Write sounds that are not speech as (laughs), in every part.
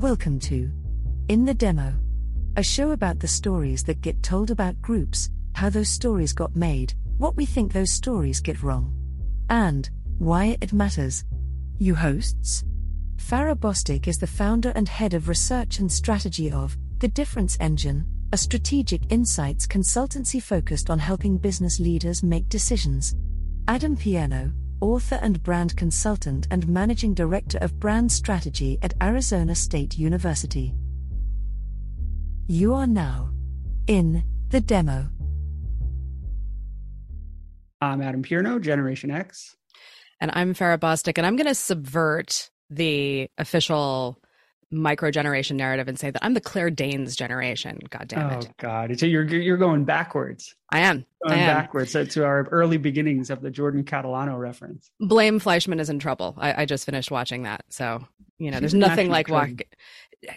Welcome to In the Demo, a show about the stories that get told about groups, how those stories got made, what we think those stories get wrong, and why it matters. You hosts? Farrah Bostic is the founder and head of research and strategy of The Difference Engine, a strategic insights consultancy focused on helping business leaders make decisions. Adam Pierno, author and brand consultant and managing director of brand strategy at Arizona State University. You are now in the demo. I'm Adam Pierno, Generation X. And I'm Farrah Bostic, and I'm going to subvert the official micro generation narrative and say that I'm the Claire Danes generation. God damn it. Oh God. So you're you're going backwards. I am. Going I am. backwards to our early beginnings of the Jordan Catalano reference. Blame Fleishman is in trouble. I, I just finished watching that. So, you know, She's there's nothing like walk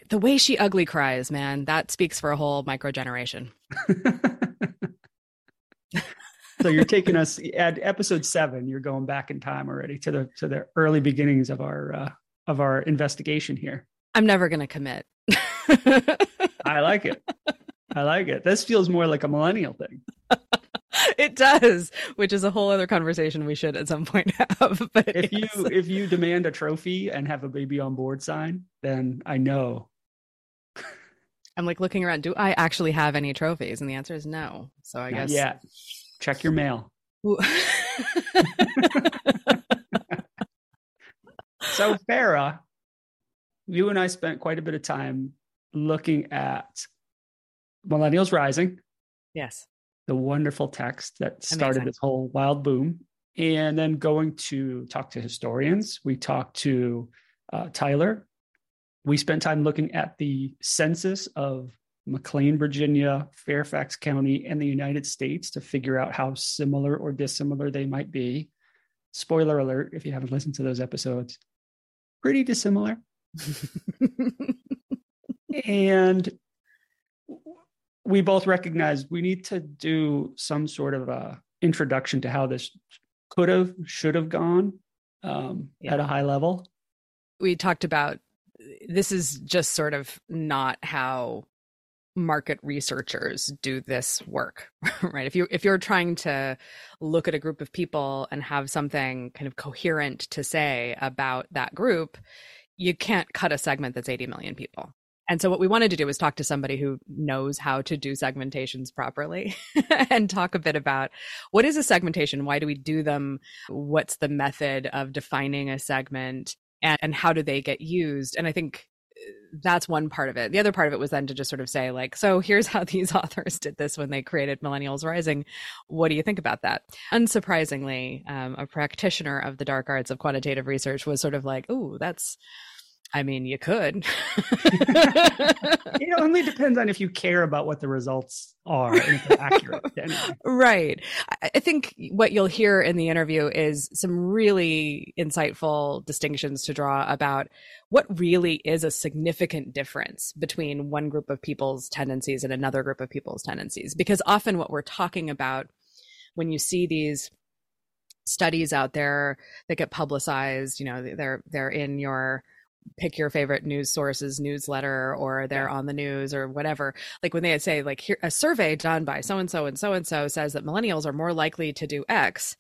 the way she ugly cries, man, that speaks for a whole micro generation. (laughs) so you're taking us (laughs) at episode seven. You're going back in time already to the to the early beginnings of our uh, of our investigation here. I'm never gonna commit. (laughs) I like it. I like it. This feels more like a millennial thing. (laughs) it does, which is a whole other conversation we should at some point (laughs) have. But If you if you demand a trophy and have a baby on board sign, then I know. I'm like looking around, do I actually have any trophies? And the answer is no. So I Not guess yeah. Check your mail. So Farrah, you and I spent quite a bit of time looking at Millennials Rising, yes. the wonderful text that started Amazing. this whole wild boom, and then going to talk to historians. We talked to uh, Tyler. We spent time looking at the census of McLean, Virginia, Fairfax County, and the United States to figure out how similar or dissimilar they might be. Spoiler alert if you haven't listened to those episodes, pretty dissimilar. And we both recognize we need to do some sort of a introduction to how this could have should have gone um, Yeah. at a high level we talked about this is just sort of not how market researchers do this work (laughs) right if you if you're trying to look at a group of people and have something kind of coherent to say about that group you can't cut a segment that's 80 million people. And so what we wanted to do was talk to somebody who knows how to do segmentations properly (laughs) and talk a bit about what is a segmentation? Why do we do them? What's the method of defining a segment? And, and how do they get used? And i think that's one part of it. The other part of it was then to just sort of say like so here's (laughs) how these authors did this when they created millennials rising. What do you think about that? Unsurprisingly um, a practitioner of the dark arts of quantitative research was sort of like oh that's i mean you could it only depends on if you care about what the results are and if they're accurate. (laughs) Right. I- I think what you'll hear in the interview is some really insightful distinctions to draw about what really is a significant difference between one group of people's tendencies and another group of people's tendencies. Because often what we're talking about when you see these studies out there that get publicized, you know, they're they're in your pick your favorite news sources newsletter or they're on the news or whatever. Like when they say like here a survey done by so and so and so and so says that millennials are more likely to do x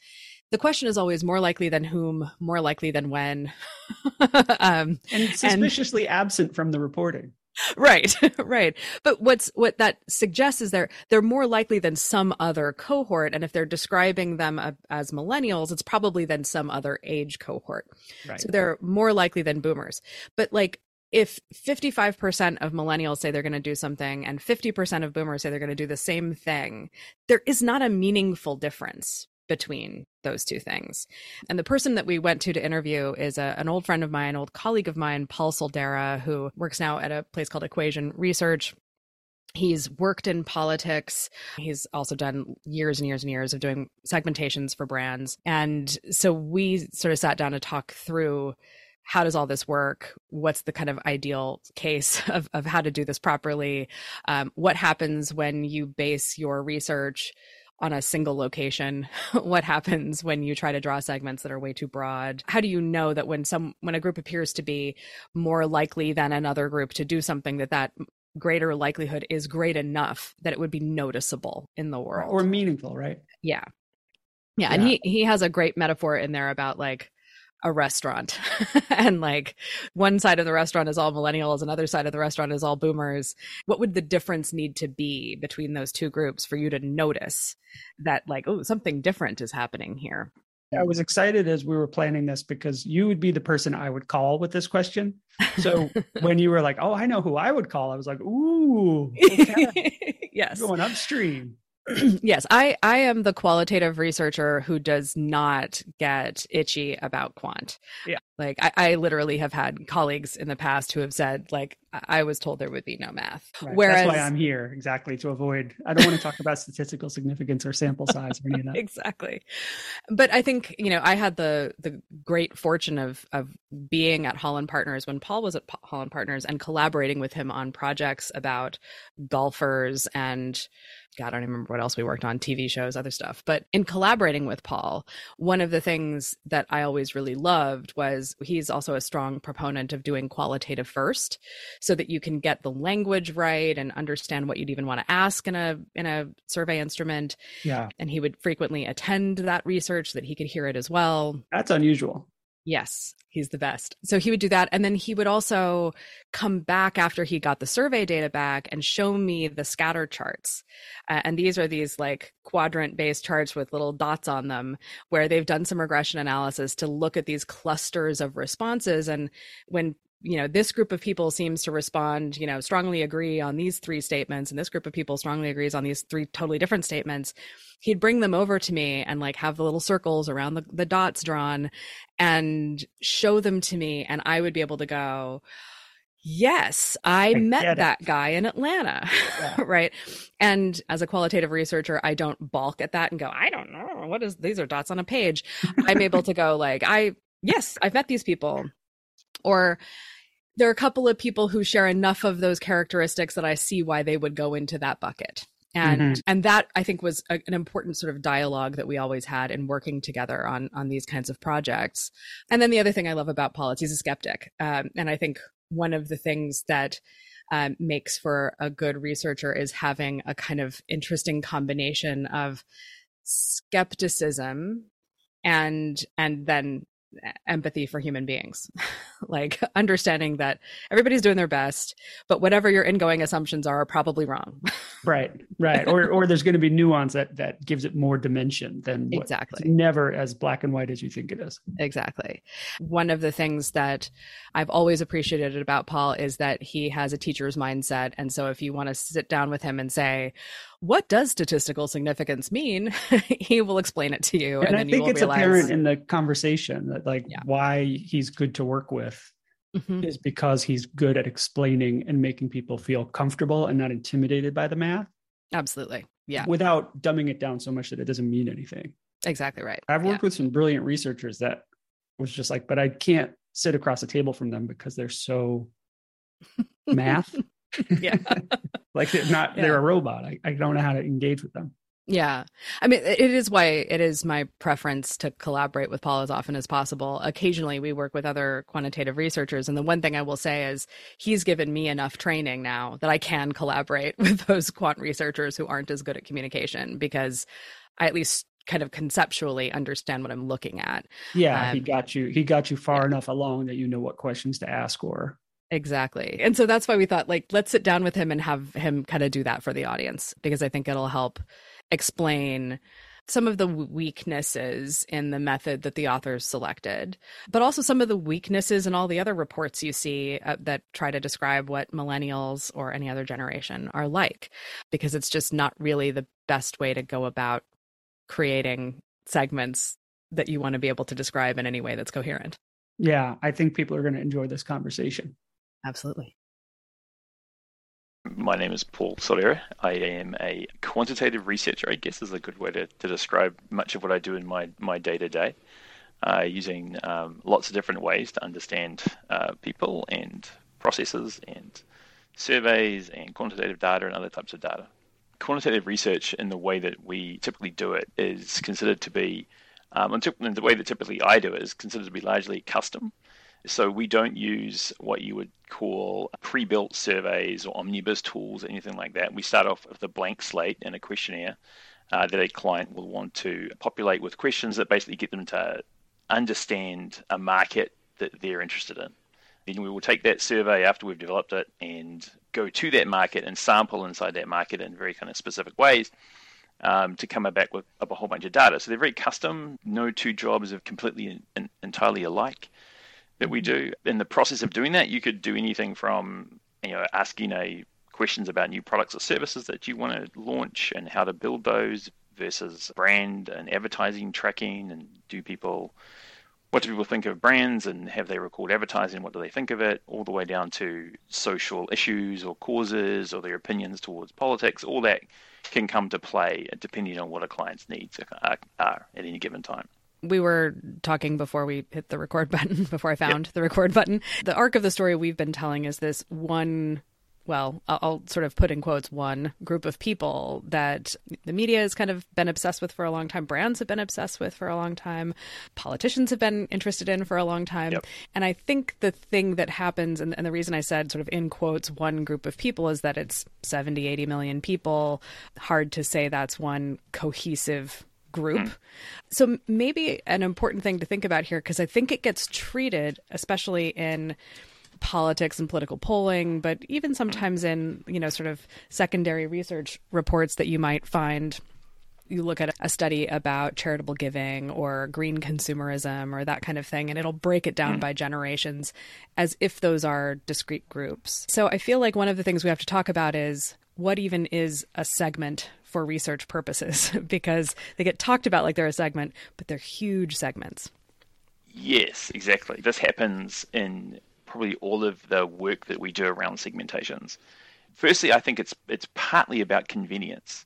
the question is always more likely than whom more likely than when. (laughs) Um and suspiciously absent from the reporting (laughs) right (laughs) right. But what's what that suggests is they're they're more likely than some other cohort and if they're describing them as millennials it's probably than some other age cohort. Right. So they're more likely than boomers. But like if 55% of millennials say they're going to do something and 50% of boomers say they're going to do the same thing, there is not a meaningful difference between those two things. And the person that we went to to interview is a, an old friend of mine, old colleague of mine, Paul Soldera, who works now at a place called Equation Research. He's worked in politics. He's also done years and years and years of doing segmentations for brands. And so we sort of sat down to talk through how does all this work? What's the kind of ideal case (laughs) of, of how to do this properly? Um, what happens when you base your research on a single location? (laughs) what happens when you try to draw segments that are way too broad? How do you know that when some when a group appears to be more likely than another group to do something that that greater likelihood is great enough that it would be noticeable in the world or meaningful, right? Yeah. Yeah, yeah. and he he has a great metaphor in there about like a restaurant (laughs) and like one side of the restaurant is all millennials another side of the restaurant is all boomers what would the difference need to be between those two groups for you to notice that like oh something different is happening here I was excited as we were planning this because you would be the person I would call with this question. So (laughs) when you were like, "Oh, I know who I would call," I was like, "Ooh, (laughs) okay. yes, going upstream." (clears throat) yes, I I am the qualitative researcher who does not get itchy about quant. Yeah. Like I, I literally have had colleagues in the past who have said, like, I was told there would be no math. Right. Whereas that's why I'm here exactly to avoid I don't want to talk about statistical significance or sample size or any of that. (laughs) exactly. But I think, you know, I had the the great fortune of of being at Holland Partners when Paul was at Holland Partners and collaborating with him on projects about golfers and God, I don't remember what else we worked on, TV shows, other stuff. But in collaborating with Paul, one of the things that I always really loved was he's also a strong proponent of doing qualitative first so that you can get the language right and understand what you'd even want to ask in a in a survey instrument. Yeah. And he would frequently attend that research so that he could hear it as well. That's unusual. Yes, he's the best. So he would do that. And then he would also come back after he got the survey data back and show me the scatter charts. Uh, and these are these like quadrant based charts with little dots on them where they've done some regression analysis to look at these clusters of responses. And when you know this group of people seems to respond you know strongly agree on these three statements and this group of people strongly agrees on these three totally different statements. He'd bring them over to me and like have the little circles around the, the dots drawn and show them to me and i would be able to go yes i, I met that guy in atlanta yeah. (laughs) right? And as a qualitative researcher i don't balk at that and go i don't know. What is these are dots on a page. I'm able to go like i yes i've met these people. Or there are a couple of people who share enough of those characteristics that I see why they would go into that bucket. And mm-hmm. and that I think was a, an important sort of dialogue that we always had in working together on on these kinds of projects. And then the other thing I love about Paul is he's a skeptic, um, and I think one of the things that um, makes for a good researcher is having a kind of interesting combination of skepticism and and then empathy for human beings. (laughs) Like understanding that everybody's doing their best but whatever your ingoing assumptions are, are probably wrong. (laughs) Right right. Or or there's going to be nuance that that gives it more dimension than exactly. never as black and white as you think it is. Exactly. One of the things that i've always appreciated about paul is that he has a teacher's mindset. And so if you want to sit down with him and say what does statistical significance mean? (laughs) he will explain it to you. And, and I think it's realize... apparent in the conversation that like yeah. why he's good to work with mm-hmm. is because he's good at explaining and making people feel comfortable and not intimidated by the math. Absolutely. Yeah. Without dumbing it down so much that it doesn't mean anything. Exactly right. I've worked yeah. with some brilliant researchers that was just like, but I can't sit across the table from them because they're so (laughs) math yeah. (laughs) like they're not, yeah. they're a robot. I, I don't know how to engage with them. Yeah. I mean, it is why it is my preference to collaborate with Paul as often as possible. Occasionally, we work with other quantitative researchers. And the one thing I will say is he's given me enough training now that I can collaborate (laughs) with those quant researchers who aren't as good at communication because I at least kind of conceptually understand what I'm looking at. Yeah. Um, he got you, he got you far yeah. enough along that you know what questions to ask or Exactly. And so that's why we thought like let's sit down with him and have him kind of do that for the audience because I think it'll help explain some of the weaknesses in the method that the authors selected, but also some of the weaknesses in all the other reports you see uh, that try to describe what millennials or any other generation are like, because it's just not really the best way to go about creating segments that you want to be able to describe in any way that's coherent. Yeah, I think people are going to enjoy this conversation. Absolutely. My name is Paul Soldera. I am a quantitative researcher, I guess is a good way to, to describe much of what I do in my, my day-to-day, uh, using um, lots of different ways to understand uh, people and processes and surveys and quantitative data and other types of data. quantitative research in the way that we typically do it is considered to be, um, and the way that typically I do it is considered to be largely custom. So we don't use what you would call pre-built surveys or omnibus tools, or anything like that. We start off with a blank slate and a questionnaire uh, that a client will want to populate with questions that basically get them to understand a market that they're interested in. Then we will take that survey after we've developed it and go to that market and sample inside that market in very kind of specific ways um, to come back with a whole bunch of data. So they're very custom. No two jobs are completely and entirely alike that we do. In the process of doing that, you could do anything from you know asking a questions about new products or services that you want to launch and how to build those versus brand and advertising tracking and do people what do people think of brands and have they record advertising? What do they think of it? All the way down to social issues or causes or their opinions towards politics. All that can come to play depending on what a client's needs are at any given time we were talking before we hit the record (laughs) button, before I found yep. the record button. The arc of the story we've been telling is this one well, I'll sort of put in quotes one group of people that the media has kind of been obsessed with for a long time, brands have been obsessed with for a long time, politicians have been interested in for a long time. Yep. And I think the thing that happens, and, and, the reason I said sort of in quotes one group of people is that it's 70, 80 million people. Hard to say that's one cohesive group. Mm. So maybe an important thing to think about here, because I think it gets treated, especially in politics and political polling, but even sometimes in, you know, sort of secondary research reports that you might find you look at a study about charitable giving or green consumerism or that kind of thing, and it'll break it down mm. by generations as if those are discrete groups. So I feel like one of the things we have to talk about is what even is a segment for research purposes? (laughs) because they get talked about like they're a segment, but they're huge segments. Yes, exactly. This happens in probably all of the work that we do around segmentations. Firstly, I think it's it's partly about convenience.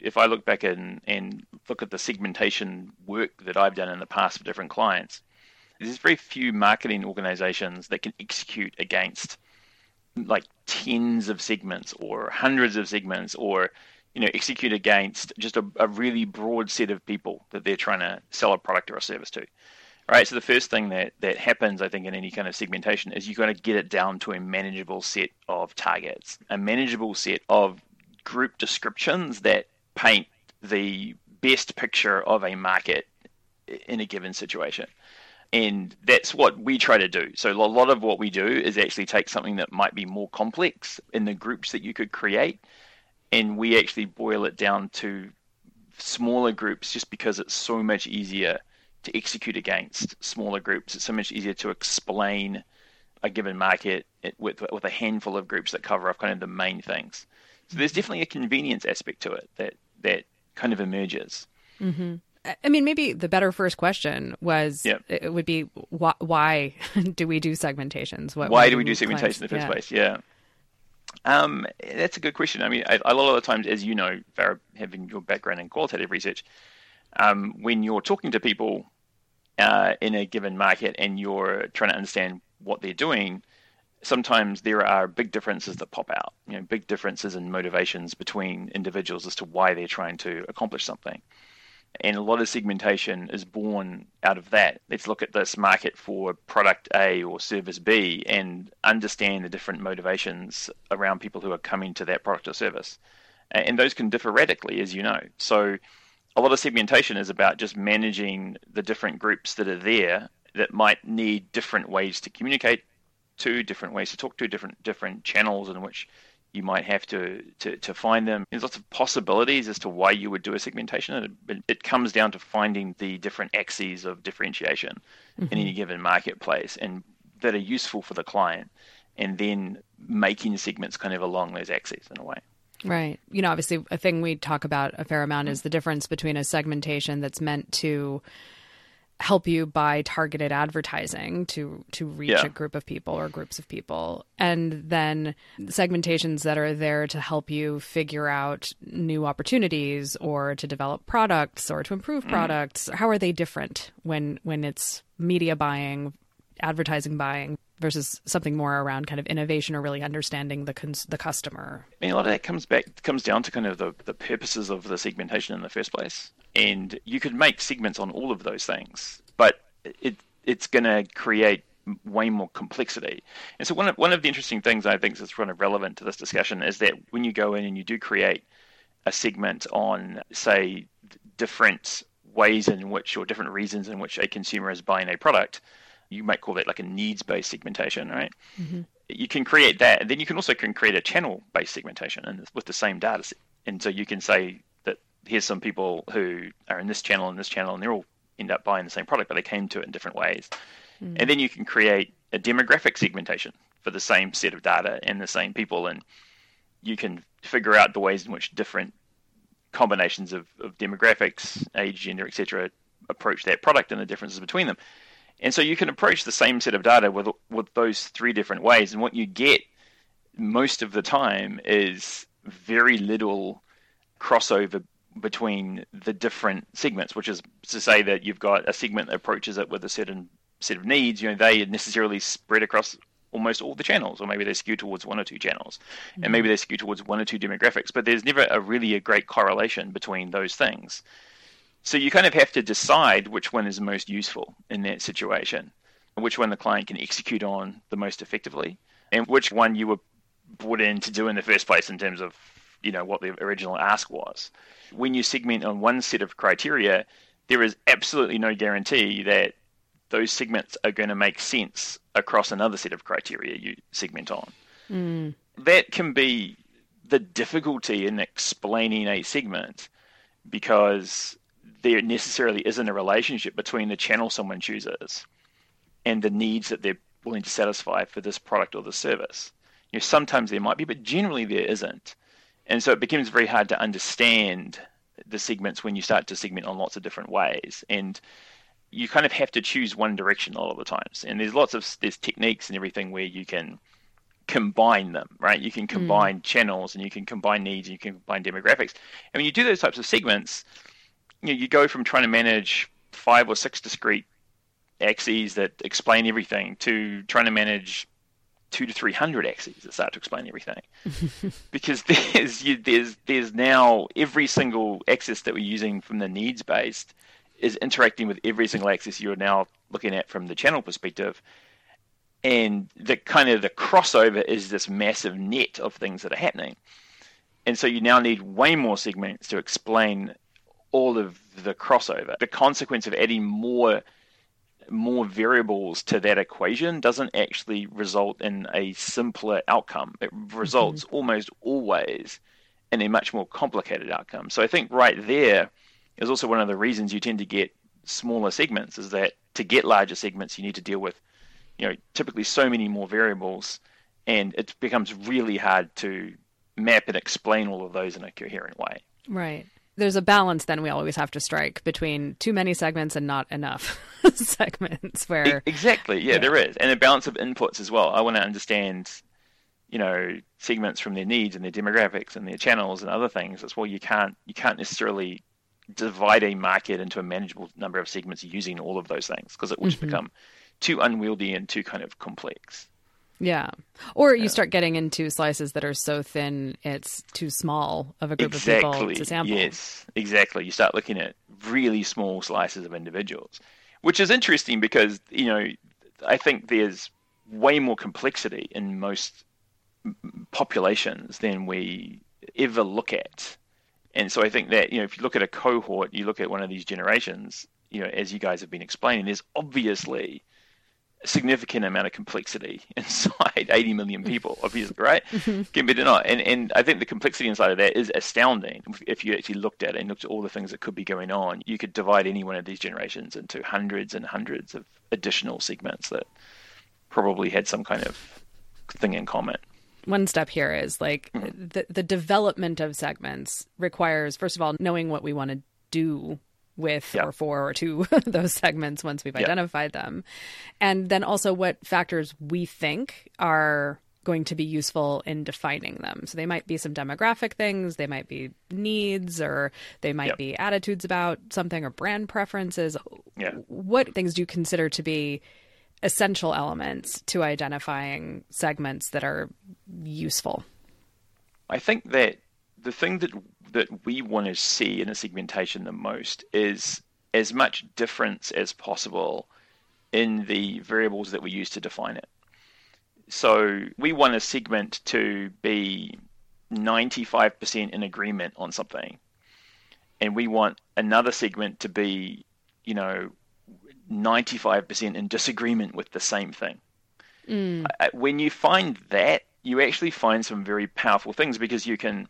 If I look back and, and look at the segmentation work that I've done in the past for different clients, there's very few marketing organizations that can execute against like tens of segments or hundreds of segments or you know execute against just a, a really broad set of people that they're trying to sell a product or a service to right? So the first thing that that happens, I think, in any kind of segmentation is you've got to get it down to a manageable set of targets, a manageable set of group descriptions that paint the best picture of a market in a given situation. And that's what we try to do. So a lot of what we do is actually take something that might be more complex in the groups that you could create, and we actually boil it down to smaller groups just because it's so much easier to execute against smaller groups. It's so much easier to explain a given market with with a handful of groups that cover off kind of the main things. So there's definitely a convenience aspect to it that that kind of emerges. Mm-hmm. I mean, maybe the better first question was yep. it would be why, why (laughs) do we do segmentations? What, why do we do segmentation in the first yeah. place? Yeah. Um, that's a good question. I mean, a lot of the times, as you know, having your background in qualitative research, um, when you're talking to people uh, in a given market and you're trying to understand what they're doing, sometimes there are big differences that pop out. You know, big differences in motivations between individuals as to why they're trying to accomplish something. And a lot of segmentation is born out of that. Let's look at this market for product A or service B and understand the different motivations around people who are coming to that product or service. And those can differ radically, as you know. So a lot of segmentation is about just managing the different groups that are there that might need different ways to communicate to, different ways to talk to, different different channels in which you might have to, to, to find them. There's lots of possibilities as to why you would do a segmentation. It, it comes down to finding the different axes of differentiation mm-hmm. in any given marketplace and that are useful for the client, and then making segments kind of along those axes in a way. Right. You know, obviously, a thing we talk about a fair amount is the difference between a segmentation that's meant to help you buy targeted advertising to to reach yeah. a group of people or groups of people and then segmentations that are there to help you figure out new opportunities or to develop products or to improve mm. products how are they different when when it's media buying advertising buying versus something more around kind of innovation or really understanding the cons- the customer? I mean, a lot of that comes back comes down to kind of the, the purposes of the segmentation in the first place. And you could make segments on all of those things, but it it's going to create way more complexity. And so one of, one of the interesting things I think that's kind of relevant to this discussion is that when you go in and you do create a segment on, say, different ways in which or different reasons in which a consumer is buying a product, you might call that like a needs-based segmentation, right? Mm-hmm. You can create that, and then you can also can create a channel-based segmentation and with the same data set. And so you can say that here's some people who are in this channel and this channel, and they're all end up buying the same product, but they came to it in different ways. Mm. And then you can create a demographic segmentation for the same set of data and the same people, and you can figure out the ways in which different combinations of, of demographics, age, gender, etc., approach that product and the differences between them. And so you can approach the same set of data with with those three different ways, and what you get most of the time is very little crossover between the different segments, which is to say that you've got a segment that approaches it with a certain set of needs. You know, they necessarily spread across almost all the channels, or maybe they skew towards one or two channels, mm-hmm. and maybe they skew towards one or two demographics. But there's never a really a great correlation between those things. So you kind of have to decide which one is most useful in that situation, which one the client can execute on the most effectively, and which one you were brought in to do in the first place in terms of you know what the original ask was. When you segment on one set of criteria, there is absolutely no guarantee that those segments are going to make sense across another set of criteria you segment on. Mm. That can be the difficulty in explaining a segment because there necessarily isn't a relationship between the channel someone chooses and the needs that they're willing to satisfy for this product or the service. You know, sometimes there might be, but generally there isn't. And so it becomes very hard to understand the segments when you start to segment on lots of different ways. And you kind of have to choose one direction a lot of the times. And there's lots of there's techniques and everything where you can combine them, right? You can hmm. combine mm. channels and you can combine needs and you can combine demographics. And when you do those types of segments, you know, you go from trying to manage five or six discrete axes that explain everything to trying to manage two to three hundred axes that start to explain everything, (laughs) because there's you, there's there's now every single axis that we're using from the needs based is interacting with every single axis you're now looking at from the channel perspective, and the kind of the crossover is this massive net of things that are happening, and so you now need way more segments to explain all of the crossover. The consequence of adding more more variables to that equation doesn't actually result in a simpler outcome. It results mm-hmm. almost always in a much more complicated outcome. So I think right there is also one of the reasons you tend to get smaller segments is that to get larger segments you need to deal with you know typically so many more variables and it becomes really hard to map and explain all of those in a coherent way. Right there's a balance then we always have to strike between too many segments and not enough (laughs) segments where exactly. Yeah, yeah, there is. And a balance of inputs as well. I want to understand you know segments from their needs and their demographics and their channels and other things as well. You can't you can't necessarily divide a market into a manageable number of segments using all of those things because it would mm-hmm. become too unwieldy and too kind of complex yeah. Or you start getting into slices that are so thin it's too small of a group exactly. of people to sample. Yes, exactly. You start looking at really small slices of individuals, which is interesting because, you know, I think there's way more complexity in most populations than we ever look at. And so I think that, you know, if you look at a cohort, you look at one of these generations, you know, as you guys have been explaining, there's obviously significant amount of complexity (laughs) inside 80 million people, obviously, right? Mm-hmm. (laughs) Can be denied. And, and I think the complexity inside of that is astounding. If you actually looked at it and looked at all the things that could be going on, you could divide any one of these generations into hundreds and hundreds of additional segments that probably had some kind of thing in common one step here is like mm-hmm. the the development of segments requires first of all knowing what we want to do with or for or to (laughs) those segments once we've identified them. And then also what factors we think are going to be useful in defining them. So they might be some demographic things, they might be needs, or they might yep. be attitudes about something or brand preferences. Yeah. What things do you consider to be essential elements to identifying segments that are useful? I think that the thing that that we want to see in a segmentation the most is as much difference as possible in the variables that we use to define it. So we want a segment to be 95% in agreement on something. And we want another segment to be, you know, 95% in disagreement with the same thing. Mm. When you find that, you actually find some very powerful things because you can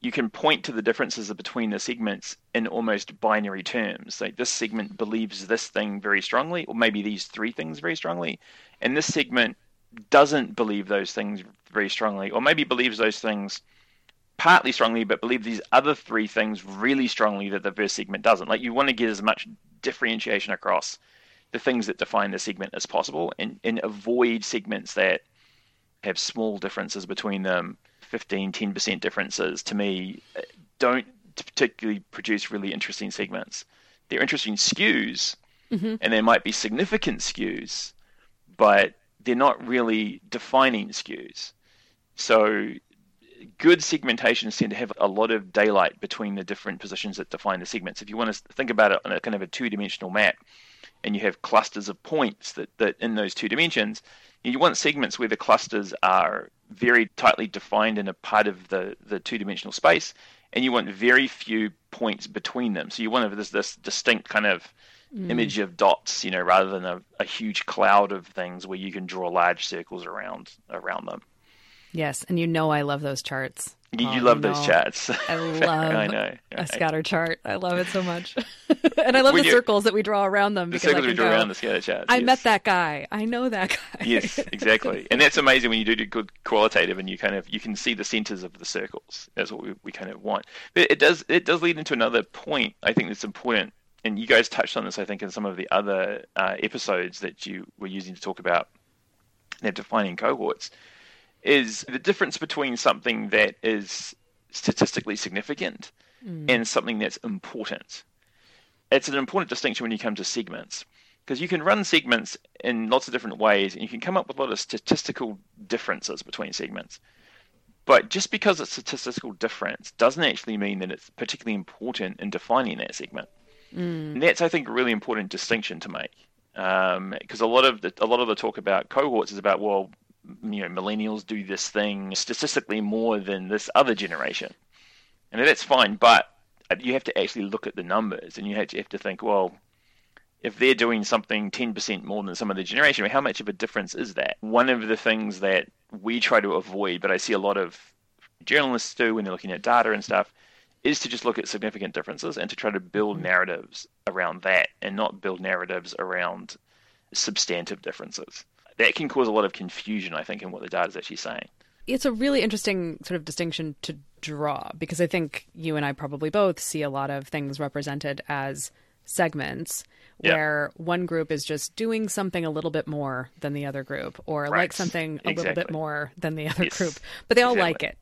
you can point to the differences between the segments in almost binary terms. Like this segment believes this thing very strongly, or maybe these three things very strongly, and this segment doesn't believe those things very strongly, or maybe believes those things partly strongly, but believe these other three things really strongly that the first segment doesn't. Like you want to get as much differentiation across the things that define the segment as possible, and, and avoid segments that have small differences between them 15, 10% differences to me don't particularly produce really interesting segments. They're interesting skews, mm-hmm. and there might be significant skews, but they're not really defining skews. So good segmentations tend to have a lot of daylight between the different positions that define the segments. If you want to think about it on a kind of a two-dimensional map, and you have clusters of points that, that in those two dimensions, you want segments where the clusters are very tightly defined in a part of the, the two dimensional space, and you want very few points between them. So you want this this distinct kind of mm. image of dots, you know, rather than a, a huge cloud of things where you can draw large circles around around them. Yes, and you know I love those charts. You, you love those chats. I (laughs) love I know, a scatter chart. I love it so much. (laughs) and I love the circles that we draw around them. The circles we draw go, around the scatter charts. I yes. met that guy. I know that guy. yes, (laughs) exactly. And that's amazing when you do good qualitative and you kind of you can see the centers of the circles. That's what we, we kind of want. But it does it does lead into another point I think that's important. And you guys touched on this, I think, in some of the other uh, episodes that you were using to talk about defining cohorts is the difference between something that is statistically significant mm. and something that's important. It's an important distinction when you come to segments because you can run segments in lots of different ways and you can come up with a lot of statistical differences between segments. But just because it's statistical difference doesn't actually mean that it's particularly important in defining that segment. Mm. And that's, I think, a really important distinction to make because um, a lot of the a lot of the talk about cohorts is about well you know millennials do this thing statistically more than this other generation, and that's fine. But you have to actually look at the numbers, and you have to, have to think, well, if they're doing something 10% more than some of the generation, how much of a difference is that? One of the things that we try to avoid, but I see a lot of journalists do when they're looking at data and stuff, is to just look at significant differences and to try to build mm-hmm. narratives around that and not build narratives around substantive differences that can cause a lot of confusion, I think, in what the data is actually saying. It's a really interesting sort of distinction to draw because I think you and I probably both see a lot of things represented as segments where one group is just doing something a little bit more than the other group or right. like something a exactly. little bit more than the other yes. group but they all exactly. like it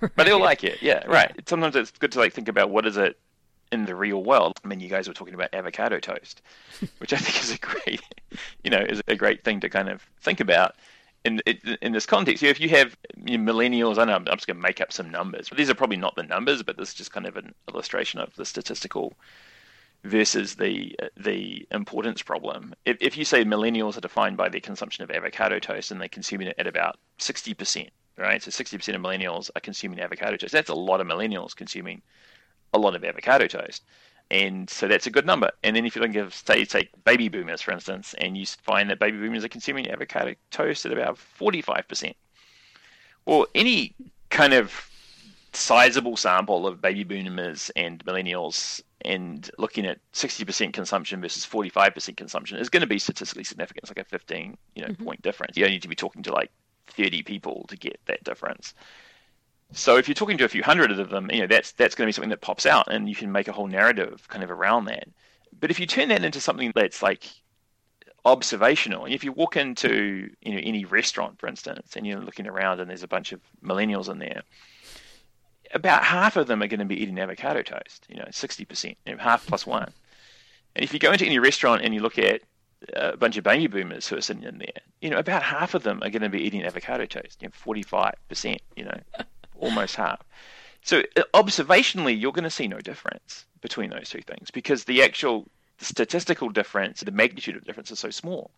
right? (laughs) but they all like it yeah right yeah. sometimes it's good to like think about what is it in the real world. I mean, you guys were talking about avocado toast, (laughs) which I think is a great, you know, is a great thing to kind of think about in in this context. If you have millennials, I know I'm just going to make up some numbers, but these are probably not the numbers, but this is just kind of an illustration of the statistical versus the the importance problem. If, if you say millennials are defined by their consumption of avocado toast and they consume it at about sixty percent, right? So sixty percent of millennials are consuming avocado toast. That's a lot of millennials consuming a lot of avocado toast. And so that's a good number. And then if you look at, say, take baby boomers, for instance, and you find that baby boomers are consuming avocado toast at about 45%. Well, any kind of sizable sample of baby boomers and millennials and looking at 60% consumption versus 45% consumption is going to be statistically significant. It's like a 15 you know, mm-hmm. point difference. You don't need to be talking to like 30 people to get that difference. So if you're talking to a few hundred of them, you know that's that's going to be something that pops out, and you can make a whole narrative kind of around that. But if you turn that into something that's like observational, if you walk into you know any restaurant, for instance, and you're looking around and there's a bunch of millennials in there, about half of them are going to be eating avocado toast. You know, sixty percent, you know, half plus one. And if you go into any restaurant and you look at a bunch of baby boomers who are sitting in there, you know, about half of them are going to be eating avocado toast, you know, 45%, you know, (laughs) almost half. So uh, observationally, you're going to see no difference between those two things because the actual statistical difference, the magnitude of difference is so small.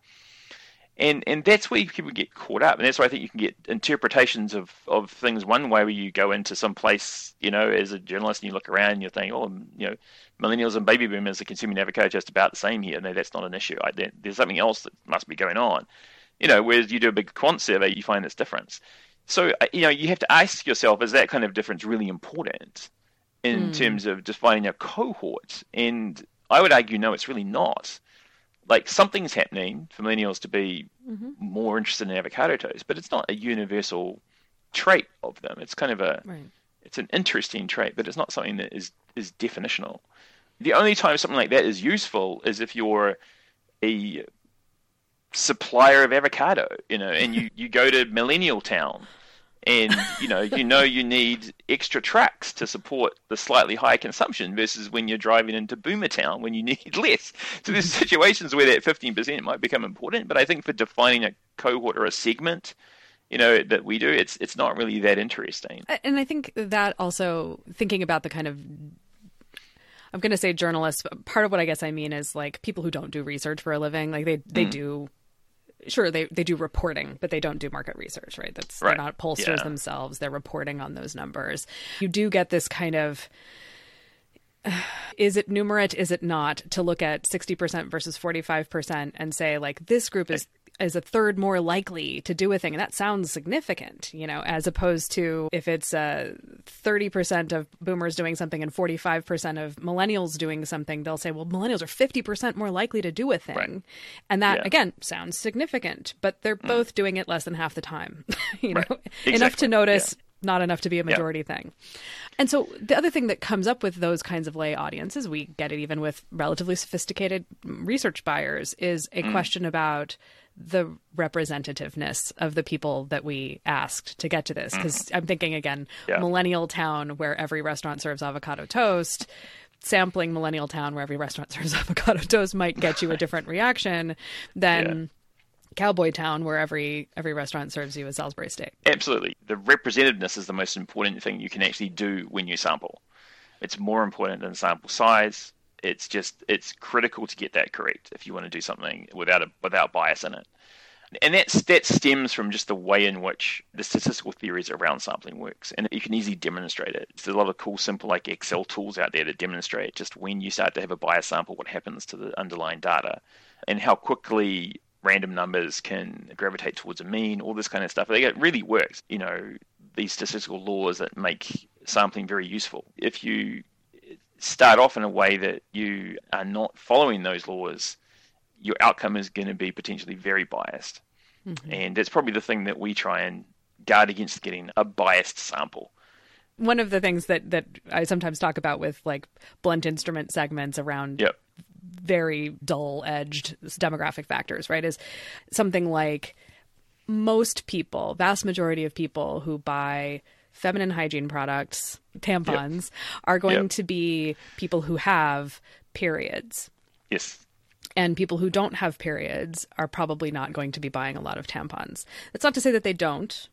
And and that's where people get caught up, and that's why I think you can get interpretations of, of things one way where you go into some place, you know, as a journalist and you look around and you're thinking, oh, you know, millennials and baby boomers are consuming avocado just about the same here. No, that's not an issue. I, there's something else that must be going on. You know, whereas you do a big quant survey, you find this difference. So uh, you know, you have to ask yourself, is that kind of difference really important in mm. terms of defining a cohort? And I would argue, no, it's really not like something's happening for millennials to be mm-hmm. more interested in avocado toast, but it's not a universal trait of them. It's kind of a right. it's an interesting trait, but it's not something that is is definitional. The only time something like that is useful is if you're a supplier of avocado, you know, and you, (laughs) you go to Millennial Town and you know you know you need extra trucks to support the slightly higher consumption versus when you're driving into Boomer Town when you (laughs) need less. So there's situations where that 15% might become important, but I think for defining a cohort or a segment, you know that we do, it's it's not really that interesting. And I think that also thinking about the kind of I'm going to say journalists. Part of what I guess I mean is like people who don't do research for a living. Like they they mm. do sure they, they do reporting but they don't do market research right? That's right. they're not pollsters yeah. themselves. They're reporting on those numbers. You do get this kind of is it numerate? Is it not? To look at 60% versus 45% and say like this group is is a third more likely to do a thing and that sounds significant you know as opposed to if it's uh, 30% of boomers doing something and 45% of millennials doing something they'll say well millennials are 50% more likely to do a thing right. and that yeah. again sounds significant but they're mm. both doing it less than half the time (laughs) you know exactly. (laughs) enough to notice yeah not enough to be a majority yeah. thing. And so the other thing that comes up with those kinds of lay audiences, we get it even with relatively sophisticated research buyers, is a mm. question about the representativeness of the people that we asked to get to this. Because mm-hmm. I'm thinking again, yeah. millennial town where every restaurant serves avocado toast. Sampling millennial town where every restaurant (laughs) serves avocado toast might get you a different reaction than yeah. Cowboy Town, where every every restaurant serves you a Salisbury steak. Absolutely, the representativeness is the most important thing you can actually do when you sample. It's more important than sample size it's just it's critical to get that correct if you want to do something without a without bias in it. And that's that stems from just the way in which the statistical theories around sampling works, and you can easily demonstrate it. There's a lot of cool, simple like Excel tools out there to demonstrate just when you start to have a bias sample, what happens to the underlying data, and how quickly random numbers can gravitate towards a mean, all this kind of stuff. It really works. You know, these statistical laws that make sampling very useful. If you start off in a way that you are not following those laws, your outcome is going to be potentially very biased. Mm-hmm. And that's probably the thing that we try and guard against getting a biased sample. One of the things that, that I sometimes talk about with like blunt instrument segments around yep. very dull edged demographic factors, right, is something like most people, vast majority of people who buy feminine hygiene products, tampons, yep. are going yep. to be people who have periods. Yes. And people who don't have periods are probably not going to be buying a lot of tampons. That's not to say that they don't,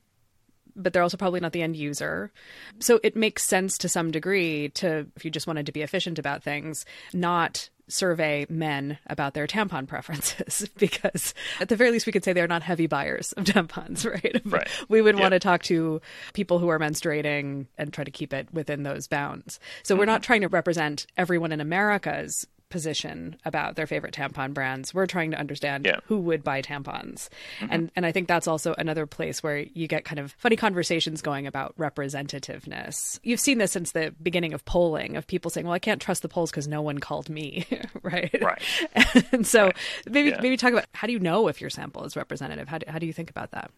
but they're also probably not the end user. So it makes sense to some degree to, if you just wanted to be efficient about things, not survey men about their tampon preferences (laughs) because at the very least we could say they're not heavy buyers of tampons (laughs) right, right. we would yep. want to talk to people who are menstruating and try to keep it within those bounds so mm-hmm. we're not trying to represent everyone in america's position about their favorite tampon brands. We're trying to understand yeah. who would buy tampons. Mm-hmm. And and I think that's also another place where you get kind of funny conversations going about representativeness. You've seen this since the beginning of polling of people saying, "Well, I can't trust the polls because no one called me." (laughs) right? Right. (laughs) and so right. maybe yeah. maybe talk about how do you know if your sample is representative? How do, how do you think about that?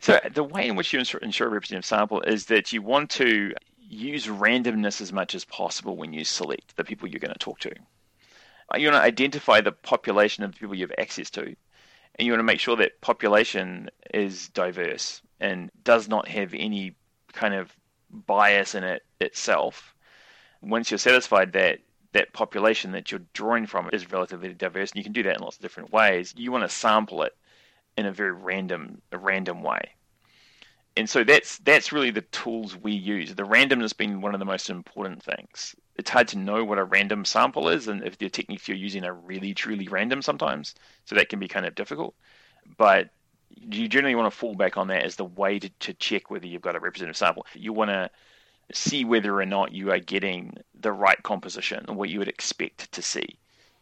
So the way in which you ensure, ensure a representative sample is that you want to use randomness as much as possible when you select the people you're going to talk to. Uh, you want to identify the population of people you have access to, and you want to make sure that population is diverse and does not have any kind of bias in it itself. Once you're satisfied that that population that you're drawing from is relatively diverse, and you can do that in lots of different ways. You want to sample it in a very random, a random way. And so that's that's really the tools we use. The randomness being one of the most important things. It's hard to know what a random sample is, and if the techniques you're using are really truly random sometimes, so that can be kind of difficult. But you generally want to fall back on that as the way to, to check whether you've got a representative sample. You want to see whether or not you are getting the right composition or what you would expect to see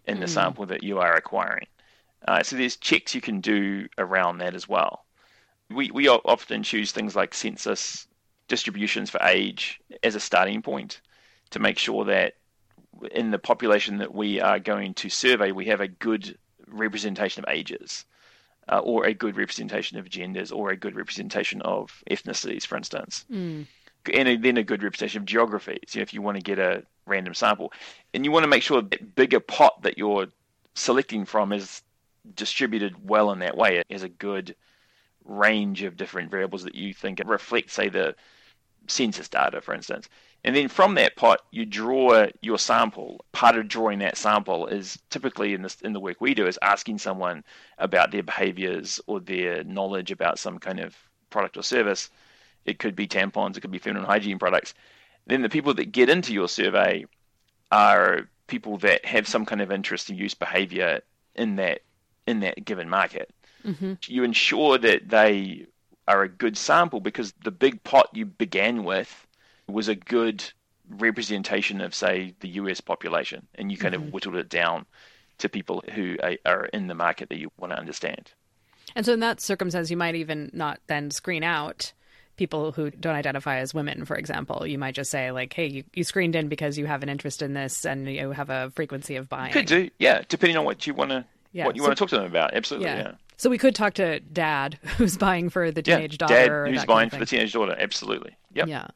in the mm. sample that you are acquiring. Uh, so there's checks you can do around that as well. We we often choose things like census distributions for age as a starting point to make sure that in the population that we are going to survey, we have a good representation of ages. Uh, or a good representation of genders, or a good representation of ethnicities, for instance. Mm and then a good representation of geographies. You know, if you want to get a random sample, and you want to make sure that bigger pot that you're selecting from is distributed well in that way. It has a good range of different variables that you think reflect, say, the census data, for instance. And then from that pot, you draw your sample. Part of drawing that sample is typically in this in the work we do is asking someone about their behaviors or their knowledge about some kind of product or service it could be tampons, it could be feminine hygiene products. Then the people that get into your survey are people that have some kind of interest in use behavior in that in that given market. Mm-hmm. You ensure that they are a good sample because the big pot you began with was a good representation of, say, the US population, and you kind mm-hmm. of whittled it down to people who are in the market that you want to understand. And so, in that circumstance, you might even not then screen out people who don't identify as women, for example. You might just say, like, hey, you, you screened in because you have an interest in this and you have a frequency of buying. Could do, yeah, depending on what you want to yeah. what you so, want to talk to them about. Absolutely, yeah. yeah. So we could talk to dad (laughs) who's buying for the teenage yeah, daughter. Dad who's buying for the teenage daughter. Absolutely. Yep. Yeah.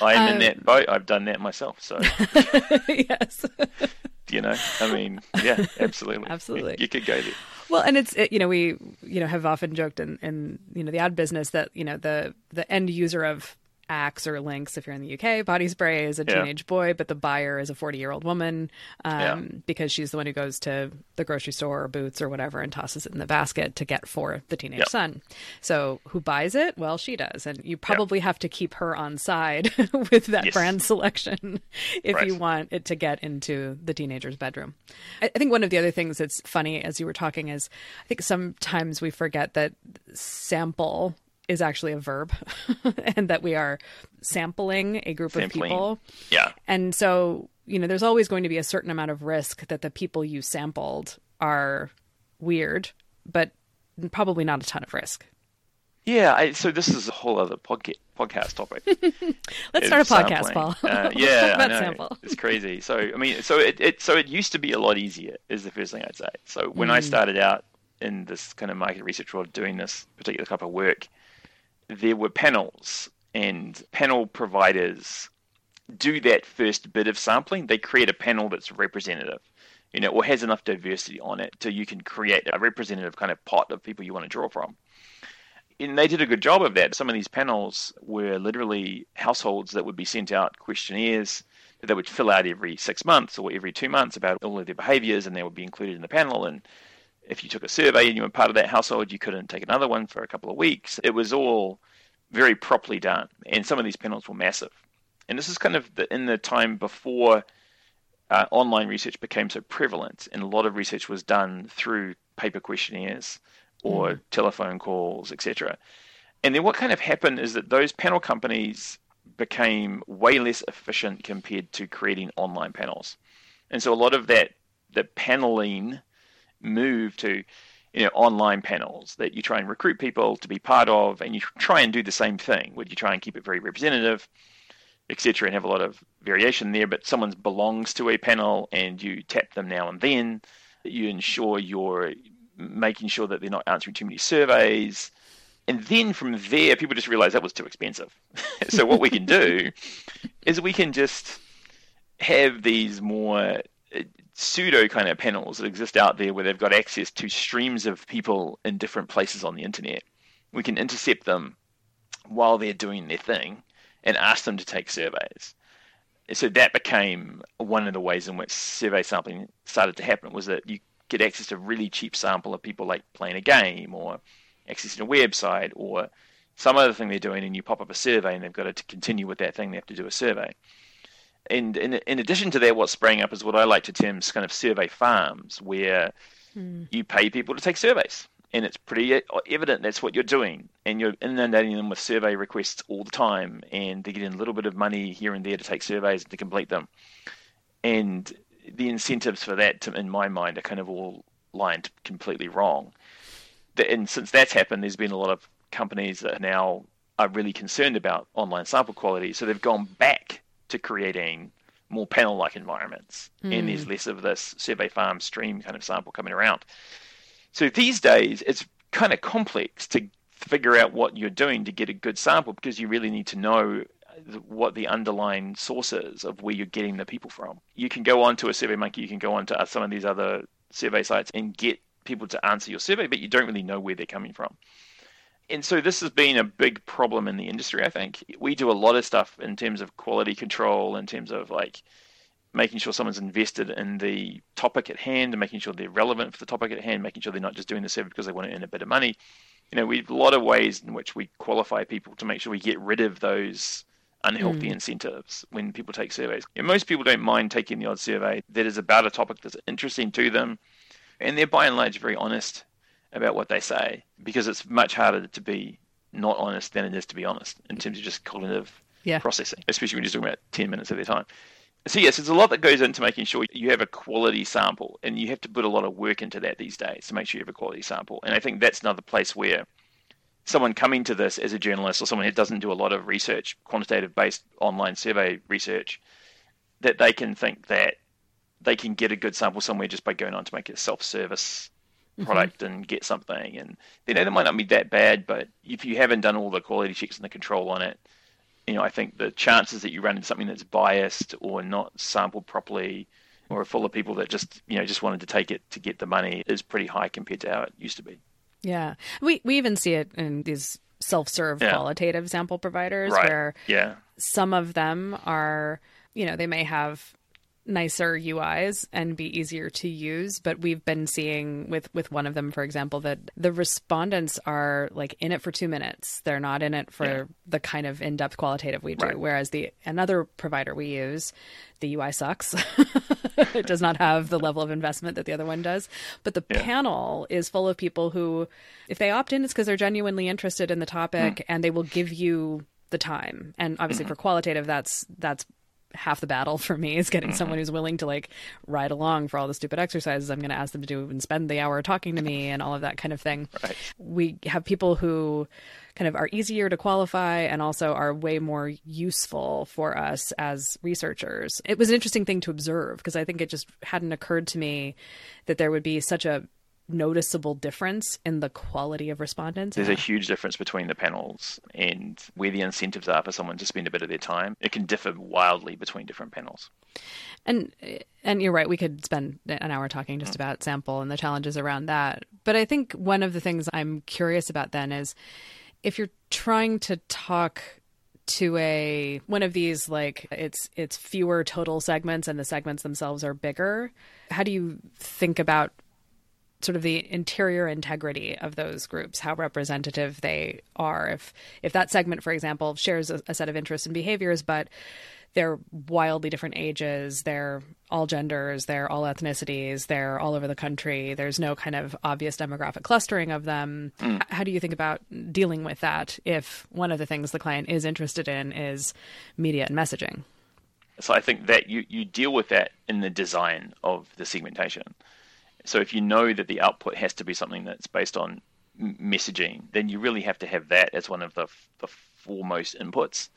I am um, in that boat. I've done that myself. So (laughs) yes. (laughs) you know, I mean, yeah, absolutely. absolutely. You, you could go there. Well, and it's it, you know we you know have often joked in, in you know the ad business that you know the the end user of Axe or Lynx if you're in the UK. Body spray is a teenage yeah. boy, but the buyer is a 40 year old woman um, yeah. because she's the one who goes to the grocery store or Boots or whatever and tosses it in the basket to get for the teenage yep. son. So who buys it? Well, she does, and you probably yep. have to keep her on side (laughs) with that yes. brand selection (laughs) if right. you want it to get into the teenager's bedroom. I, I think one of the other things that's funny as you were talking is I think sometimes we forget that sample is actually a verb (laughs) and that we are sampling a group Sampling. of people. Yeah. And so, you know, there's always going to be a certain amount of risk that the people you sampled are weird, but probably not a ton of risk. Yeah, I, so this is a whole other podca- podcast topic. (laughs) Let's start a podcast, sampling. Paul. Uh, (laughs) yeah, know. Sample. It's crazy. So I mean, so it, it so it used to be a lot easier. Is the first thing I'd say. So when mm. I started out in this kind of market research world, doing this particular type of work, there were panels, and panel providers do that first bit of sampling. They create a panel that's representative, you know, or has enough diversity on it so you can create a representative kind of pot of people you want to draw from. And they did a good job of that. Some of these panels were literally households that would be sent out questionnaires that they would fill out every six months or every two months about all of their behaviors, and they would be included in the panel. And if you took a survey and you were part of that household, you couldn't take another one for a couple of weeks. It was all very properly done, and some of these panels were massive. And this is kind of the, in the time before uh, online research became so prevalent, and a lot of research was done through paper questionnaires or mm. telephone calls, etc. And then what kind of happened is that those panel companies became way less efficient compared to creating online panels. And so a lot of that the paneling move to you know online panels that you try and recruit people to be part of and you try and do the same thing where you try and keep it very representative etc and have a lot of variation there but someone belongs to a panel and you tap them now and then you ensure you're making sure that they're not answering too many surveys. And then from there people just realize that was too expensive. (laughs) So what we can do (laughs) is we can just have these more pseudo kind of panels that exist out there where they've got access to streams of people in different places on the internet. We can intercept them while they're doing their thing and ask them to take surveys. So that became one of the ways in which survey sampling started to happen was that you get access to a really cheap sample of people like playing a game or accessing a website or some other thing they're doing and you pop up a survey and they've got to continue with that thing, they have to do a survey. And in, in addition to that, what's sprang up is what I like to term kind of survey farms, where mm. you pay people to take surveys and it's pretty evident that's what you're doing, and you're inundating them with survey requests all the time, and they're getting a little bit of money here and there to take surveys and to complete them, and the incentives for that, to, in my mind, are kind of all lined completely wrong. And since that's happened, there's been a lot of companies that now are really concerned about online sample quality, so they've gone back to creating more panel-like environments, mm. and there's hmm. less of this survey farm stream kind of sample coming around. So these days, it's kind of complex to figure out what you're doing to get a good sample because you really need to know what the underlying source is of where you're getting the people from. You can go on to a SurveyMonkey, you can go on to some of these other survey sites and get people to answer your survey, but you don't really know where they're coming from. And so this has been a big problem in the industry, I think. We do a lot of stuff in terms of quality control, in terms of like making sure someone's invested in the topic at hand and making sure they're relevant for the topic at hand, making sure they're not just doing the survey because they want to earn a bit of money. You know, we have a lot of ways in which we qualify people to make sure we get rid of those unhealthy mm. incentives when people take surveys. And most people don't mind taking the odd survey that is about a topic that's interesting to them, and they're by and large very honest about what they say because it's much harder to be not honest than it is to be honest in terms of just cognitive yeah. processing, especially when you're talking about 10 minutes of their time. So yes, there's a lot that goes into making sure you have a quality sample, and you have to put a lot of work into that these days to make sure you have a quality sample. And I think that's another place where someone coming to this as a journalist or someone who doesn't do a lot of research, quantitative based online survey research, that they can think that they can get a good sample somewhere just by going on to make a self service. Product mm-hmm. and get something. And you know, they might not be that bad, but if you haven't done all the quality checks and the control on it, you know, I think the chances that you run into something that's biased or not sampled properly or full of people that just, you know, just wanted to take it to get the money is pretty high compared to how it used to be. Yeah. We we even see it in these self-serve yeah. qualitative sample providers right. where yeah. some of them are, you know, they may have nicer UIs and be easier to use. But we've been seeing with with one of them, for example, that the respondents are like in it for two minutes. They're not in it for yeah. the kind of in depth qualitative we do. Right. Whereas the another provider we use, the UI sucks. (laughs) it does not have the level of investment that the other one does. But the yeah. panel is full of people who, if they opt in, it's because they're genuinely interested in the topic mm. and they will give you the time. And obviously mm-hmm. for qualitative, that's that's half the battle for me is getting mm-hmm. someone who's willing to like ride along for all the stupid exercises I'm going to ask them to do and spend the hour talking to me (laughs) and all of that kind of thing. Right. We have people who kind of are easier to qualify and also are way more useful for us as researchers. It was an interesting thing to observe because I think it just hadn't occurred to me that there would be such a noticeable difference in the quality of respondents? There's a huge difference between the panels and where the incentives are for someone to spend a bit of their time. It can differ wildly between different panels. And and you're right, we could spend an hour talking just mm. about sample and the challenges around that. But I think one of the things I'm curious about then is if you're trying to talk to a one of these like it's it's fewer total segments and the segments themselves are bigger how do you think about sort of the interior integrity of those groups, how representative they are. If if that segment, for example, shares a, a, set of interests and behaviors, but they're wildly different ages, they're all genders, they're all ethnicities, they're all over the country. There's no kind of obvious demographic clustering of them. Mm. How do you think about dealing with that if one of the things the client is interested in is media and messaging? So I think that you, you deal with that in the design of the segmentation. So if you know that the output has to be something that's based on messaging, then you really have to have that as one of the, the foremost inputs,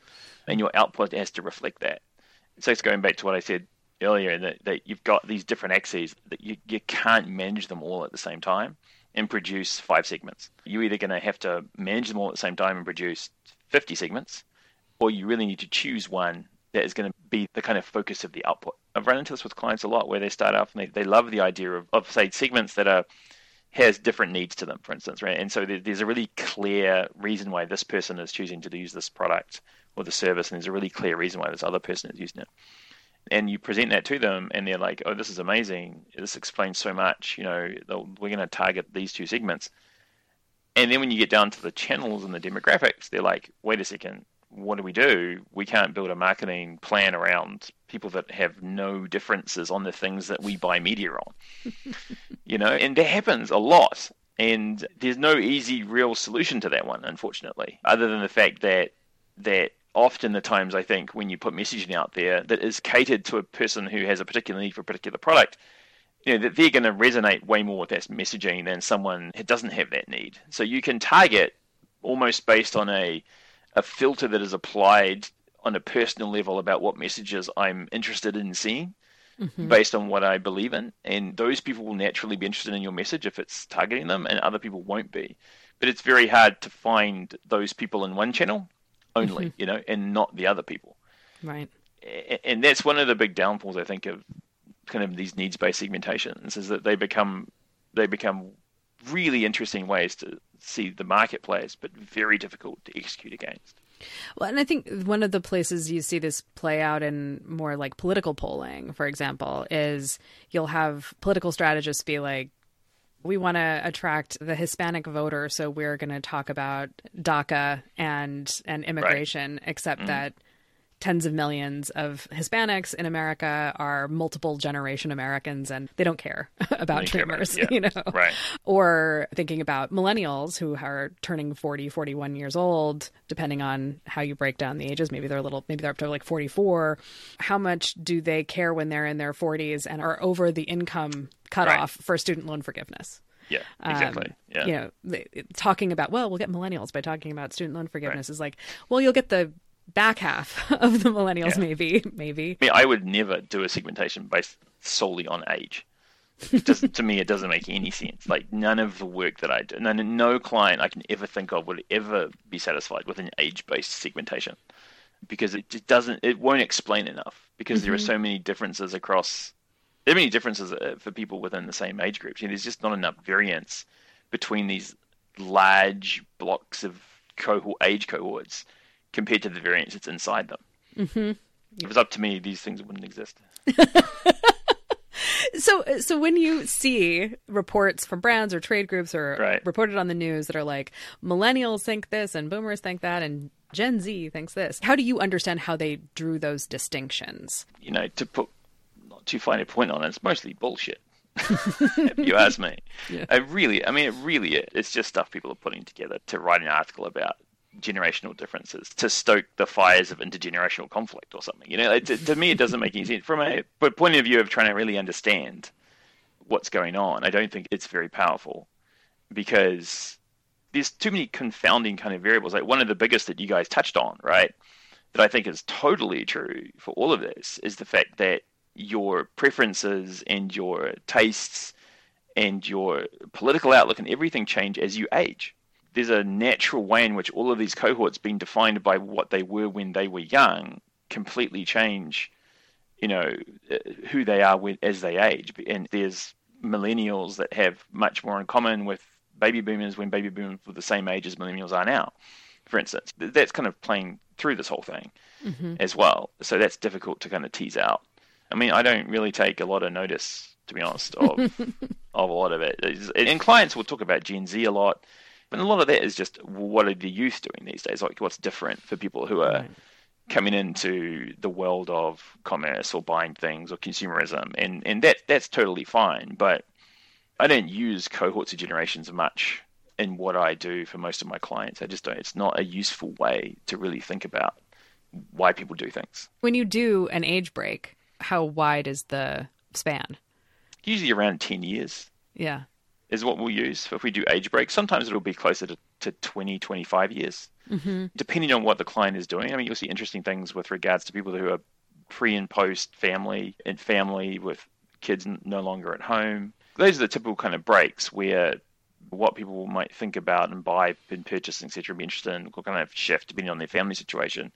and your output has to reflect that. So it's going back to what I said earlier that, that you've got these different axes that you, you can't manage them all at the same time and produce five segments. You're either going to have to manage them all at the same time and produce 50 segments, or you really need to choose one that is going to be the kind of focus of the output. I've run into this with clients a lot where they start off and they, they love the idea of, of, say, segments that are has different needs to them, for instance, right? And so there's a really clear reason why this person is choosing to use this product or the service, and there's a really clear reason why this other person is using it. And you present that to them, and they're like, "Oh, this is amazing! This explains so much. You know, we're going to target these two segments." And then when you get down to the channels and the demographics, they're like, "Wait a second, what do we do? We can't build a marketing plan around people that have no differences on the things that we buy media on. (laughs) you know, and that happens a lot. And there's no easy, real solution to that one, unfortunately, other than the fact that that often the times I think when you put messaging out there that is catered to a person who has a particular need for a particular product, you know, that they're going to resonate way more with that messaging than someone who doesn't have that need. So you can target almost based on a a filter that is applied on a personal level about what messages I'm interested in seeing mm-hmm. based on what I believe in. And those people will naturally be interested in your message if it's targeting them, and other people won't be. But it's very hard to find those people in one channel only, mm-hmm. you know, and not the other people. Right. And that's one of the big downfalls, I think, of kind of these needs-based segmentations is that they become they become really interesting ways to see the marketplace, but very difficult to execute against. Well, and I think one of the places you see this play out in more like political polling, for example, is you'll have political strategists be like, we want to attract the Hispanic voter, so we're going to talk about DACA and and immigration, right. except mm-hmm. that tens of millions of Hispanics in America are multiple generation Americans and they don't care (laughs) about dreamers, (laughs) yeah. you know. Right. Or thinking about millennials who are turning 40, 41 years old, depending on how you break down the ages, maybe they're a little maybe they're up to like 44. How much do they care when they're in their 40s and are over the income cutoff right. for student loan forgiveness? Yeah, exactly. Um, yeah. You know, talking about, well, we'll get millennials by talking about student loan forgiveness right. is like, well, you'll get the back half (laughs) of the millennials, yeah. maybe, maybe. I mean, I would never do a segmentation based solely on age. to me, it doesn't make any sense. Like none of the work that I do, no, no client I can ever think of would ever be satisfied with an age-based segmentation because it just doesn't, it won't explain enough because mm-hmm. there are mm-hmm. so many differences across. There are many differences uh, for people within the same age groups. You know, there's just not enough variance between these large blocks of cohort age cohorts compared to the variance that's inside them. Mm-hmm. If it was up to me, these things wouldn't exist. (laughs) so, so when you see reports from brands or trade groups or right. reported on the news that are like millennials think this and boomers think that and Gen Z thinks this, how do you understand how they drew those distinctions? You know, to put not too fine a point on it, it's mostly bullshit. (laughs) if you ask me, yeah. I really, I mean, it really, it's just stuff people are putting together to write an article about generational differences to stoke the fires of intergenerational conflict or something. You know, to, to me, it doesn't make any sense. From a point of view of trying to really understand what's going on, I don't think it's very powerful because there's too many confounding kind of variables. Like one of the biggest that you guys touched on, right, that I think is totally true for all of this is the fact that your preferences and your tastes and your political outlook and everything change as you age there's a natural way in which all of these cohorts being defined by what they were when they were young completely change you know uh, who they are when, as they age. And there's millennials that have much more in common with baby boomers when baby boomers were the same age as millennials are now for instance. That's kind of playing through this whole thing mm-hmm. as well. So that's difficult to kind of tease out. I mean i don't really take a lot of notice to be honest of (laughs) of a lot of it. And clients will talk about gen z a lot and a lot of that is just what are the youth doing these days? Like what's different for people who are right. coming into the world of commerce or buying things or consumerism, and and that that's totally fine. But I don't use cohorts of generations much in what I do for most of my clients. I just don't. It's not a useful way to really think about why people do things. When you do an age break, how wide is the span? Usually around ten years. Yeah is what we'll use if we do age breaks. Sometimes it'll be closer to, to 20, 25 years, mm-hmm. depending on what the client is doing. I mean, you'll see interesting things with regards to people who are pre and post family and family with kids no longer at home. Those are the typical kind of breaks where what people might think about and buy and purchase, etc., be interested in will kind of shift depending on their family situation.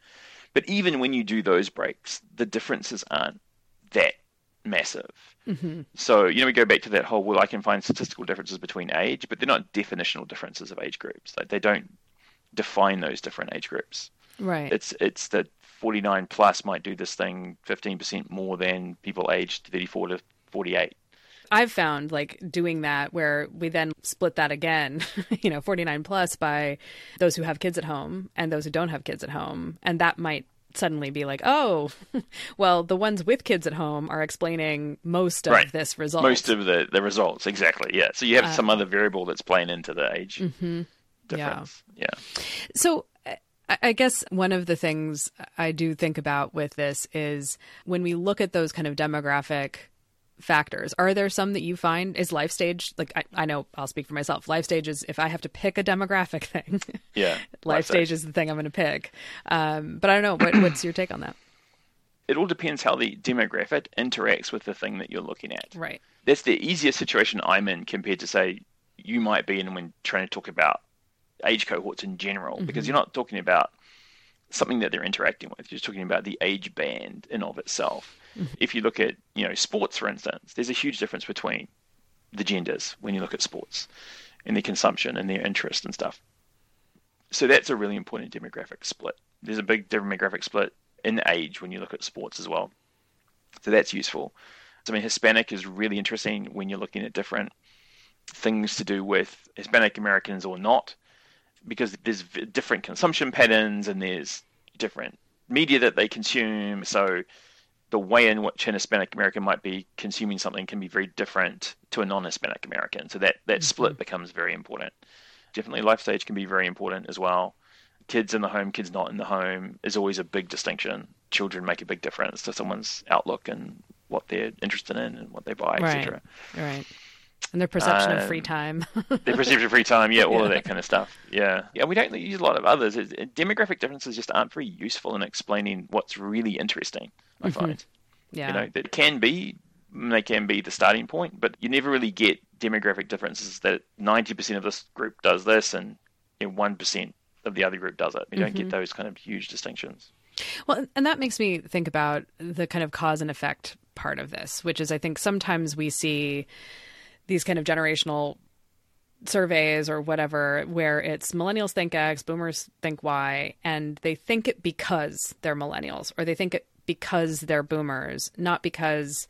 But even when you do those breaks, the differences aren't that massive. Mm-hmm. So, you know, we go back to that whole, well, I can find statistical differences between age, but they're not definitional differences of age groups. Like they don't define those different age groups. Right. It's it's that 49 plus might do this thing 15% more than people aged 34 to 48. I've found like doing that where we then split that again, (laughs) you know, 49 plus by those who have kids at home and those who don't have kids at home. And that might suddenly be like, oh, (laughs) well, the ones with kids at home are explaining most of Right. this result. Most of the, the results, exactly. Yeah. So you have Uh, some other variable that's playing into the age hmm difference. Yeah. So I- I guess one of the things I do think about with this is when we look at those kind of demographic factors, are there some that you find is life stage? Like I, I know I'll speak for myself. Life stage is if I have to pick a demographic (laughs) thing, Yeah. (laughs) life stage is the thing I'm going to pick. Um, but I don't know. What, (clears throat) what's your take on that? It all depends how the demographic interacts with the thing that you're looking at. Right. that's the easiest situation I'm in compared to say you might be in when trying to talk about age cohorts in general, because you're not talking about something that they're interacting with. You're just talking about the age band in of itself. If you look at you know sports, for instance, there's a huge difference between the genders when you look at sports and their consumption and their interest and stuff. So that's a really important demographic split. There's a big demographic split in age when you look at sports as well. So that's useful. So, I mean, Hispanic is really interesting when you're looking at different things to do with Hispanic Americans or not, because there's different consumption patterns and there's different media that they consume. So, the way in which an Hispanic American might be consuming something can be very different to a non-Hispanic American. So that that split becomes very important. Definitely, life stage can be very important as well. Kids in the home, kids not in the home is always a big distinction. Children make a big difference to someone's outlook and what they're interested in and what they buy, Right. etc. Right. And their perception of Um, free time. Their perception of free time, yeah, all of (laughs) that kind of stuff. Yeah, yeah. We don't use a lot of others. Demographic differences just aren't very useful in explaining what's really interesting. I find. yeah. You know, that can be they can be the starting point, but you never really get demographic differences that ninety percent of this group does this and one of the other group does it. You don't Mm-hmm. get those kind of huge distinctions. Well, and that makes me think about the kind of cause and effect part of this, which is I think sometimes we see these kind of generational surveys or whatever where it's millennials think X, boomers think Y, and they think it because they're millennials or they think it because they're boomers, not because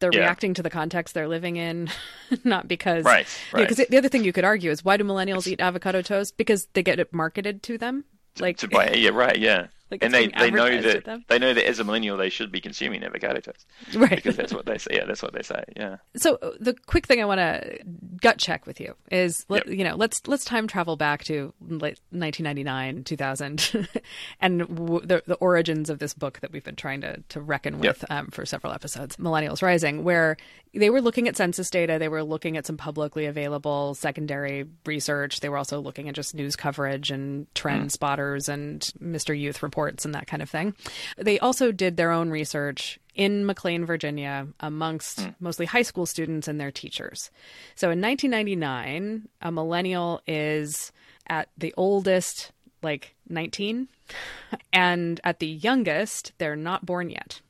they're Yeah. reacting to the context they're living in, (laughs) not because Right, Because right. the other thing you could argue is why do millennials eat avocado toast? Because they get it marketed to them. Like to buy, yeah, right, yeah. Like and they, they know that they know that as a millennial they should be consuming avocado toast (laughs) right. because that's what they say. Yeah, that's what they say. Yeah. So uh, the quick thing I want to gut check with you is, let, Yep. you know, let's let's time travel back to late 1999, 2000, (laughs) and w- the the origins of this book that we've been trying to to reckon with um, for several episodes, Millennials Rising, where they were looking at census data, they were looking at some publicly available secondary research, they were also looking at just news coverage and trend spotters and Mr. Youth reports and that kind of thing. They also did their own research in McLean, Virginia, amongst hmm. mostly high school students and their teachers. So in 1999, a millennial is at the oldest, like 19, and at the youngest, they're not born yet.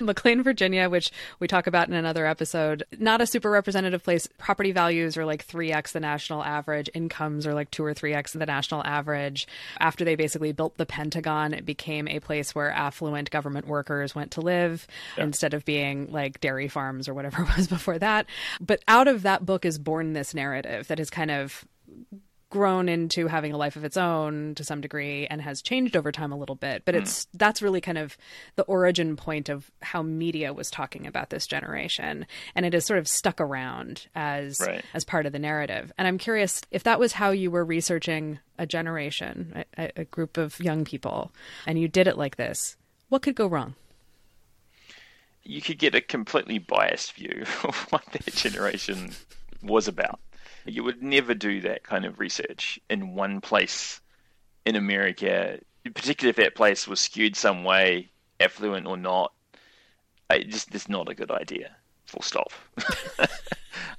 McLean, Virginia, which we talk about in another episode, not a super representative place. Property values are like 3x the national average. Incomes are like 2 or 3x the national average. After they basically built the Pentagon, it became a place where affluent government workers went to live instead of being like dairy farms or whatever (laughs) it was before that. But out of that book is born this narrative that is kind of grown into having a life of its own to some degree and has changed over time a little bit but hmm. it's that's really kind of the origin point of how media was talking about this generation and it has sort of stuck around as Right. as part of the narrative and i'm curious if that was how you were researching a generation a, a group of young people and you did it like this what could go wrong You could get a completely biased view (laughs) of what that generation was about. You would never do that kind of research in one place in America, particularly if that place was skewed some way, affluent or not. I just it's not a good idea. Full stop. (laughs)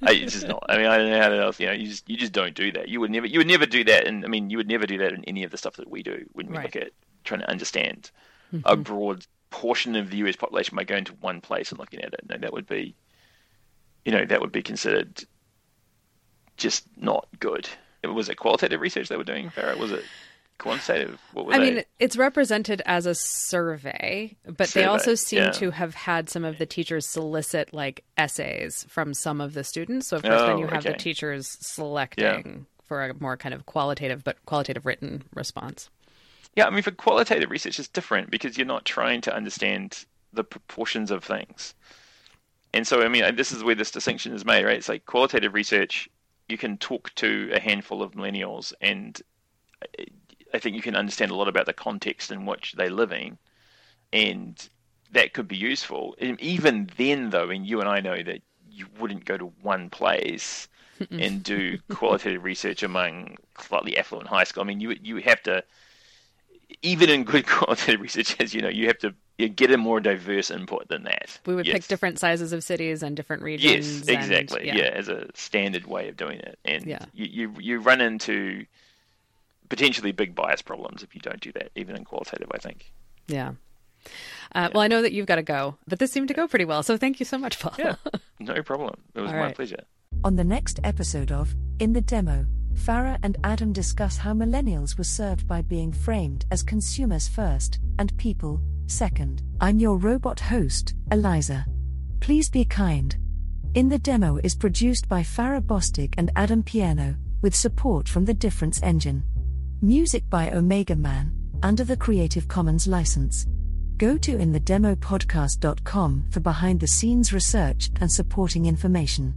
I, it's just not. I mean, I don't know how else. You know, you just you just don't do that. You would never. You would never do that. And I mean, you would never do that in any of the stuff that we do when we Right. look at trying to understand mm-hmm. a broad portion of the US population by going to one place and looking at it. No, that would be, you know, that would be considered just not good. Was it qualitative research they were doing, Farrah? Was it quantitative? What were I they? mean, it's represented as a survey, but they also seem yeah. to have had some of the teachers solicit like essays from some of the students. So of course, then Oh, you have the teachers selecting for a more kind of qualitative but qualitative written response. Yeah, I mean, for qualitative research, it's different because you're not trying to understand the proportions of things. And so, I mean, this is where this distinction is made, right? It's like qualitative research, you can talk to a handful of millennials, and uh, I think you can understand a lot about the context in which they live in, and that could be useful. And even then, though, and you and I know that you wouldn't go to one place and do (laughs) qualitative research among slightly affluent high school. I mean, you you have to even in good (laughs) qualitative research, as you know, you have to you get a more diverse input than that. We would Yes. pick different sizes of cities and different regions. Yes, and- exactly. yeah. yeah. as a standard way of doing it, and Yeah. you, you you run into potentially big bias problems if you don't do that, even in qualitative. I think. Yeah. Uh, Well, I know that you've got to go, but this seemed to go pretty well. So thank you so much, Paul. Yeah, (laughs) no problem. It was All my right. pleasure. On the next episode of In the Demo, Farrah and Adam discuss how millennials were served by being framed as consumers first and people second. I'm your robot host, Eliza. Please be kind. In the Demo is produced by Farrah Bostic and Adam Pierno, with support from the Difference Engine. Music by Omega Man, under the Creative Commons license. Go to inthedemopodcast.com for behind the scenes research and supporting information.